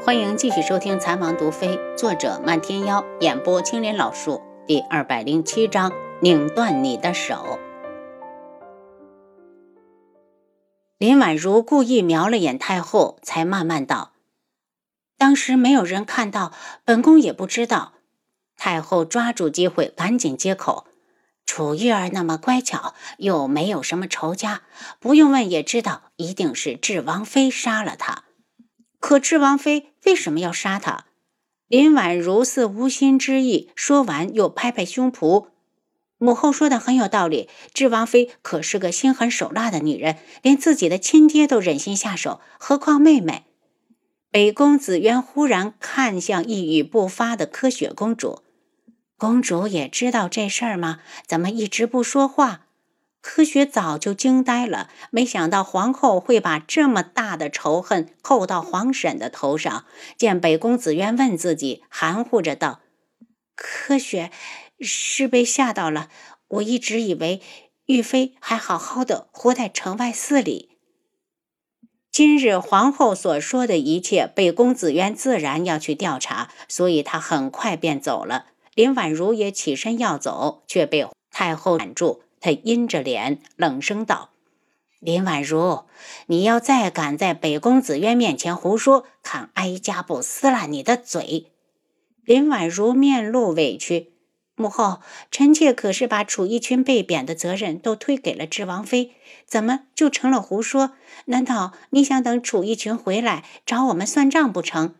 欢迎继续收听《残王毒妃》，作者漫天妖，演播青莲老树，第二百零七章：拧断你的手。林婉如故意瞄了眼太后，才慢慢道：“当时没有人看到，本宫也不知道。”太后抓住机会，赶紧接口：“楚玉儿那么乖巧，又没有什么仇家，不用问也知道，一定是智王妃杀了她。”可智王妃为什么要杀他？林婉如似无心之意，说完又拍拍胸脯：“母后说的很有道理。智王妃可是个心狠手辣的女人，连自己的亲爹都忍心下手，何况妹妹？”北宫紫渊忽然看向一语不发的柯雪公主：“公主也知道这事儿吗？怎么一直不说话？”科学早就惊呆了，没想到皇后会把这么大的仇恨扣到皇婶的头上。见北宫紫渊问自己，含糊着道：“科学是被吓到了。我一直以为玉妃还好好的活在城外寺里。今日皇后所说的一切，北宫紫渊自然要去调查，所以他很快便走了。林婉如也起身要走，却被太后拦住。”他阴着脸，冷声道：“林婉如，你要再敢在北宫紫渊面前胡说，看哀家不撕烂你的嘴！”林婉如面露委屈：“母后，臣妾可是把楚逸群被贬的责任都推给了智王妃，怎么就成了胡说？难道你想等楚逸群回来找我们算账不成？”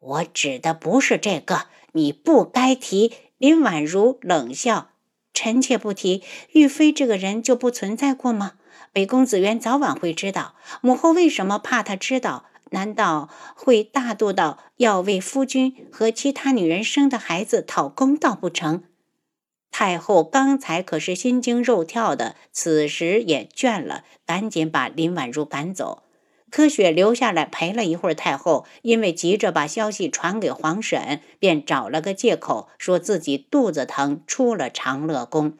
我指的不是这个，你不该提。”林婉如冷笑。臣妾不提，玉妃这个人就不存在过吗？北宫紫渊早晚会知道。母后为什么怕他知道？难道会大度到要为夫君和其他女人生的孩子讨公道不成？太后刚才可是心惊肉跳的，此时也倦了，赶紧把林婉如赶走。柯雪留下来陪了一会儿太后，因为急着把消息传给皇婶，便找了个借口，说自己肚子疼，出了长乐宫。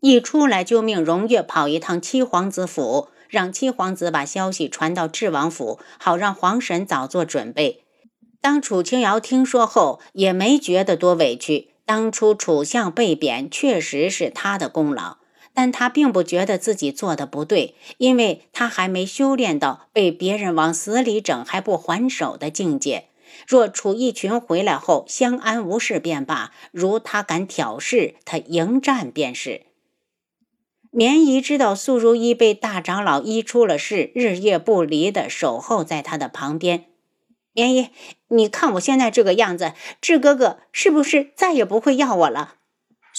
一出来就命荣月跑一趟七皇子府，让七皇子把消息传到智王府，好让皇婶早做准备。当楚清瑶听说后，也没觉得多委屈，当初楚相被贬，确实是他的功劳。但他并不觉得自己做的不对，因为他还没修炼到被别人往死里整还不还手的境界。若楚逸群回来后相安无事便罢，如他敢挑事，他迎战便是。绵姨知道素如意被大长老医出了事，日夜不离的守候在他的旁边。绵姨，你看我现在这个样子，志哥哥是不是再也不会要我了？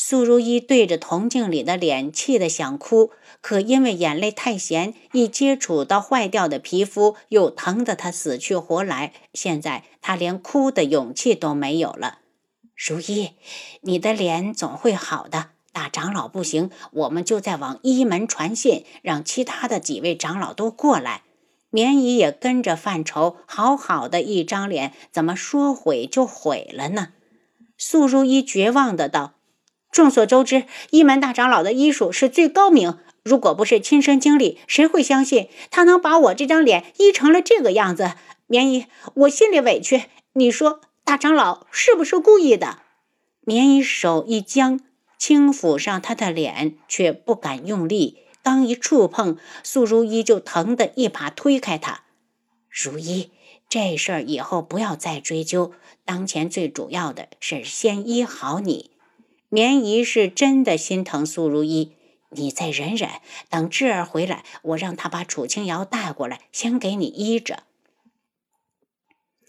苏如意对着铜镜里的脸，气得想哭，可因为眼泪太咸，一接触到坏掉的皮肤，又疼得她死去活来。现在她连哭的勇气都没有了。如意，你的脸总会好的。大长老不行，我们就再往一门传信，让其他的几位长老都过来。绵姨也跟着犯愁，好好的一张脸，怎么说毁就毁了呢？苏如意绝望的道。众所周知，一门大长老的医术是最高明。如果不是亲身经历，谁会相信他能把我这张脸医成了这个样子？棉衣，我心里委屈。你说大长老是不是故意的？棉衣手一僵，轻抚上他的脸，却不敢用力。刚一触碰，素如意就疼得一把推开他。如意，这事儿以后不要再追究。当前最主要的是先医好你。棉姨是真的心疼苏如意，你再忍忍，等智儿回来，我让他把楚清瑶带过来，先给你医着。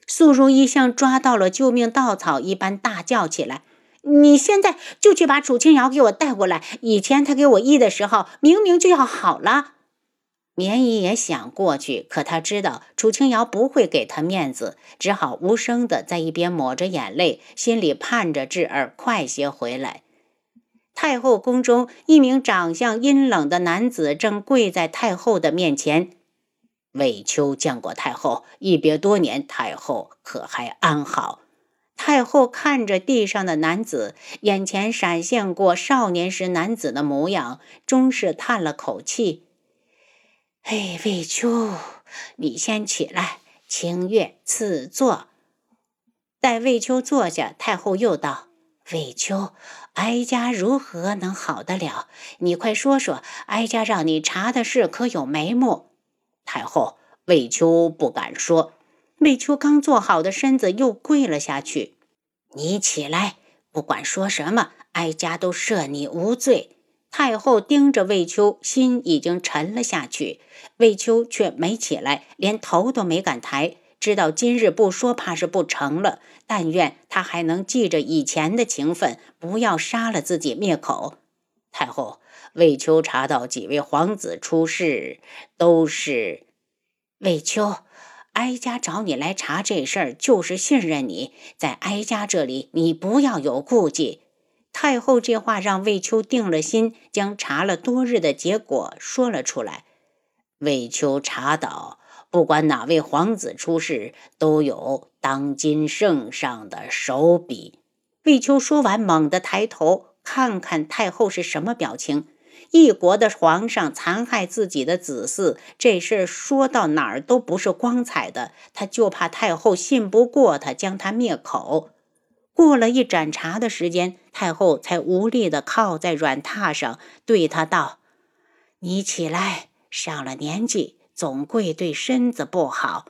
苏如意像抓到了救命稻草一般大叫起来：“你现在就去把楚清瑶给我带过来！以前他给我医的时候，明明就要好了。”绵姨也想过去，可她知道楚清瑶不会给她面子，只好无声的在一边抹着眼泪，心里盼着智儿快些回来。太后宫中，一名长相阴冷的男子正跪在太后的面前。魏秋见过太后，一别多年，太后可还安好？太后看着地上的男子，眼前闪现过少年时男子的模样，终是叹了口气。哎，魏秋，你先起来，清月赐座。待魏秋坐下，太后又道：“魏秋，哀家如何能好得了？你快说说，哀家让你查的事可有眉目？”太后，魏秋不敢说。魏秋刚坐好的身子又跪了下去。你起来，不管说什么，哀家都赦你无罪。太后盯着魏秋，心已经沉了下去。魏秋却没起来，连头都没敢抬。知道今日不说，怕是不成了。但愿他还能记着以前的情分，不要杀了自己灭口。太后，魏秋查到几位皇子出事，都是魏秋。哀家找你来查这事儿，就是信任你，在哀家这里，你不要有顾忌。太后这话让魏秋定了心，将查了多日的结果说了出来。魏秋查到。不管哪位皇子出事，都有当今圣上的手笔。魏秋说完，猛地抬头看看太后是什么表情。一国的皇上残害自己的子嗣，这事说到哪儿都不是光彩的。他就怕太后信不过他，将他灭口。过了一盏茶的时间，太后才无力地靠在软榻上，对他道：“你起来，上了年纪。”总归对身子不好。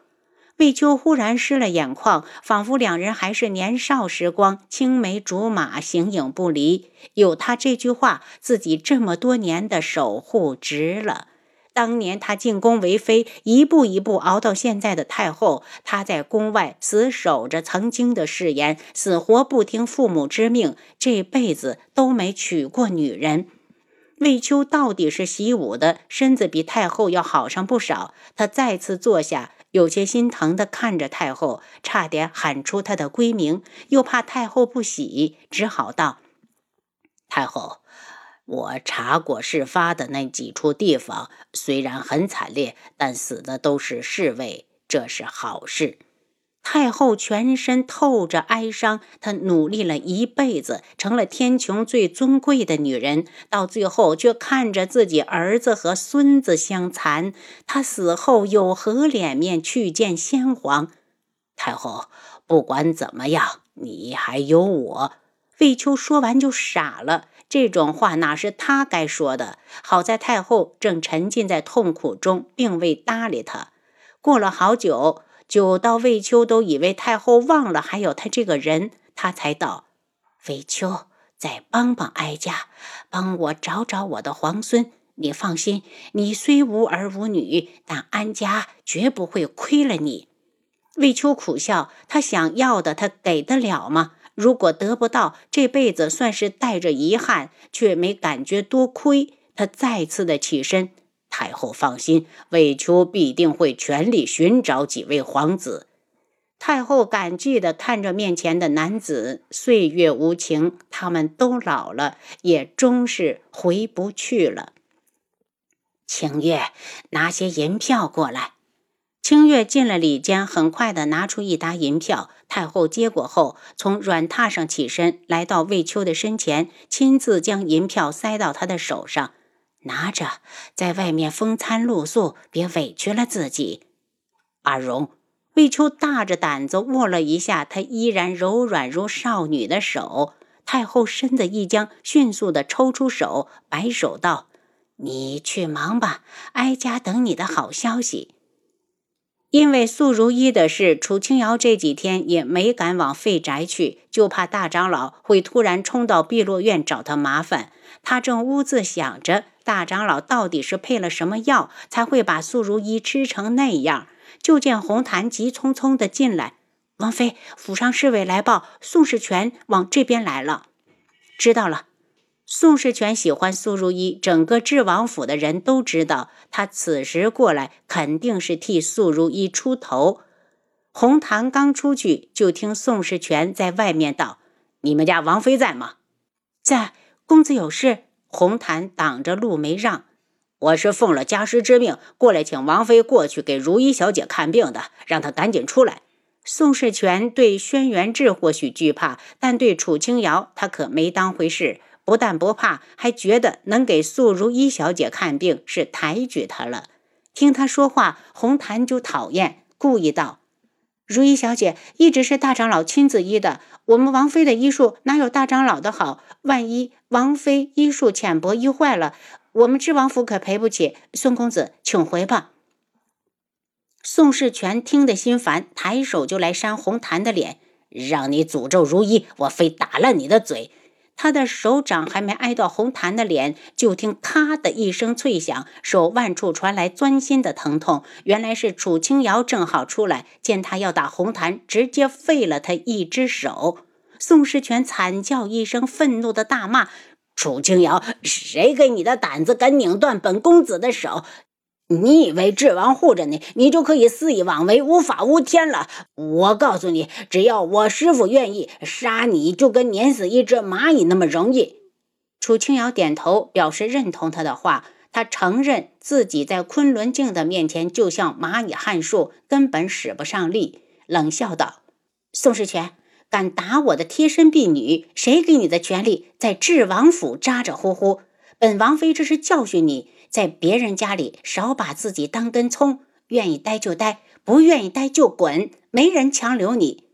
魏秋忽然湿了眼眶，仿佛两人还是年少时光，青梅竹马，形影不离。有他这句话，自己这么多年的守护值了。当年他进宫为妃，一步一步熬到现在的太后，他在宫外死守着曾经的誓言，死活不听父母之命，这辈子都没娶过女人。魏秋到底是习武的，身子比太后要好上不少。他再次坐下，有些心疼地看着太后，差点喊出她的闺名，又怕太后不喜，只好道：“太后，我查过事发的那几处地方，虽然很惨烈，但死的都是侍卫，这是好事。”太后全身透着哀伤，她努力了一辈子，成了天穹最尊贵的女人，到最后却看着自己儿子和孙子相残，她死后有何脸面去见先皇？太后，不管怎么样，你还有我。魏秋说完就傻了，这种话哪是他该说的？好在太后正沉浸在痛苦中，并未搭理他。过了好久。久到魏秋都以为太后忘了还有他这个人，他才道：“魏秋，再帮帮哀家，帮我找找我的皇孙。你放心，你虽无儿无女，但安家绝不会亏了你。”魏秋苦笑，他想要的，他给得了吗？如果得不到，这辈子算是带着遗憾，却没感觉多亏。他再次的起身。太后放心，魏秋必定会全力寻找几位皇子。太后感激的看着面前的男子，岁月无情，他们都老了，也终是回不去了。清月，拿些银票过来。清月进了里间，很快地拿出一沓银票。太后接过后，从软榻上起身，来到魏秋的身前，亲自将银票塞到他的手上。拿着，在外面风餐露宿，别委屈了自己。阿荣，魏秋大着胆子握了一下他依然柔软如少女的手。太后身子一僵，迅速的抽出手，摆手道：“你去忙吧，哀家等你的好消息。”因为素如一的事，楚清瑶这几天也没敢往废宅去，就怕大长老会突然冲到碧落院找他麻烦。他正兀自想着。大长老到底是配了什么药，才会把素如意吃成那样？就见红檀急匆匆的进来。王妃，府上侍卫来报，宋世权往这边来了。知道了。宋世权喜欢苏如意，整个智王府的人都知道，他此时过来肯定是替苏如意出头。红檀刚出去，就听宋世权在外面道：“你们家王妃在吗？”“在。”公子有事。红檀挡着路没让，我是奉了家师之命过来，请王妃过去给如意小姐看病的，让她赶紧出来。宋世权对轩辕志或许惧怕，但对楚清瑶他可没当回事。不但不怕，还觉得能给素如意小姐看病是抬举她了。听他说话，红檀就讨厌，故意道：“如意小姐一直是大长老亲自医的，我们王妃的医术哪有大长老的好？万一王妃医术浅薄，医坏了，我们知王府可赔不起。宋公子，请回吧。宋世权听得心烦，抬手就来扇红檀的脸，让你诅咒如意，我非打烂你的嘴！他的手掌还没挨到红檀的脸，就听“咔”的一声脆响，手腕处传来钻心的疼痛。原来是楚清瑶正好出来，见他要打红檀，直接废了他一只手。宋世权惨叫一声，愤怒的大骂：“楚清瑶，谁给你的胆子，敢拧断本公子的手？”你以为智王护着你，你就可以肆意妄为、无法无天了？我告诉你，只要我师傅愿意杀你，就跟碾死一只蚂蚁那么容易。楚清瑶点头表示认同他的话，他承认自己在昆仑镜的面前就像蚂蚁撼树，根本使不上力，冷笑道：“宋世权，敢打我的贴身婢女，谁给你的权利在智王府咋咋呼呼？本王妃这是教训你。”在别人家里少把自己当根葱，愿意待就待，不愿意待就滚，没人强留你。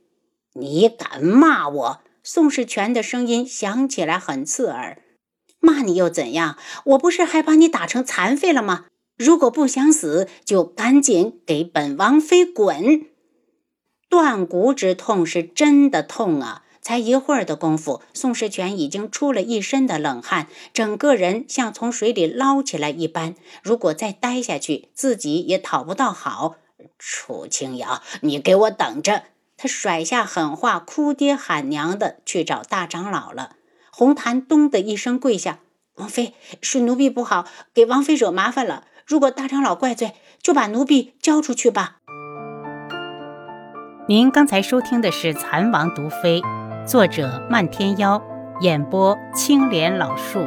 你敢骂我？宋世权的声音响起来很刺耳。骂你又怎样？我不是还把你打成残废了吗？如果不想死，就赶紧给本王妃滚！断骨之痛是真的痛啊！才一会儿的功夫，宋世权已经出了一身的冷汗，整个人像从水里捞起来一般。如果再待下去，自己也讨不到好。楚清瑶，你给我等着！他甩下狠话，哭爹喊娘的去找大长老了。红檀咚的一声跪下：“王妃，是奴婢不好，给王妃惹麻烦了。如果大长老怪罪，就把奴婢交出去吧。”您刚才收听的是《蚕王毒妃》。作者：漫天妖，演播：青莲老树。